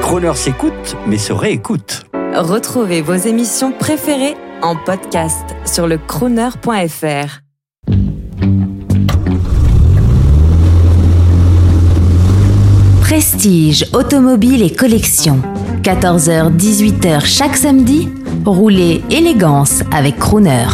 Croner s'écoute, mais se réécoute. Retrouvez vos émissions préférées en podcast sur le crooner.fr. Prestige, automobile et collection. 14h-18h chaque samedi, roulez élégance avec Crooner.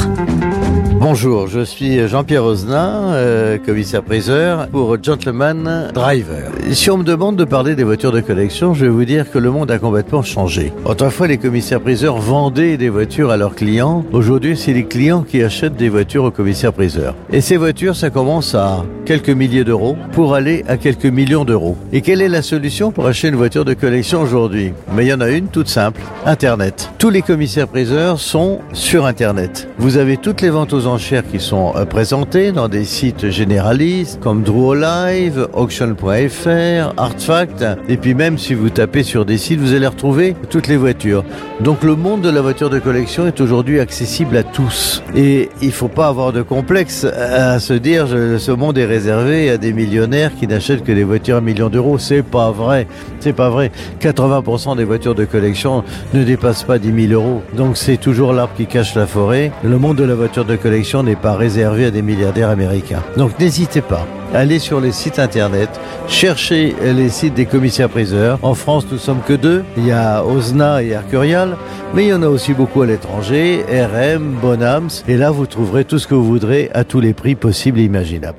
Bonjour, je suis Jean-Pierre Ozna, euh, commissaire-priseur pour Gentleman Driver. Si on me demande de parler des voitures de collection, je vais vous dire que le monde a complètement changé. Autrefois, les commissaires-priseurs vendaient des voitures à leurs clients. Aujourd'hui, c'est les clients qui achètent des voitures aux commissaires-priseurs. Et ces voitures, ça commence à quelques milliers d'euros pour aller à quelques millions d'euros. Et quelle est la solution pour acheter une voiture de collection aujourd'hui? Mais il y en a une toute simple, Internet. Tous les commissaires-priseurs sont sur Internet. Vous avez toutes les ventes aux enchères qui sont euh, présentées dans des sites généralistes comme Live, Auction.fr, Artfact. Et puis même si vous tapez sur des sites, vous allez retrouver toutes les voitures. Donc le monde de la voiture de collection est aujourd'hui accessible à tous. Et il faut pas avoir de complexe à se dire ce monde est réservé à des millionnaires qui n'achètent que des voitures à millions d'euros. C'est pas vrai. C'est pas vrai. 80% des voitures de collection ne dépassent pas 10 000 euros. Donc c'est toujours l'arbre qui cache la forêt. Le monde de la voiture de collection n'est pas réservé à des milliardaires américains. Donc n'hésitez pas. Allez sur les sites internet, cherchez les sites des commissaires-priseurs. En France, nous sommes que deux. Il y a Osna et Arcurial, mais il y en a aussi beaucoup à l'étranger, RM, Bonhams. Et là, vous trouverez tout ce que vous voudrez à tous les prix possibles et imaginables.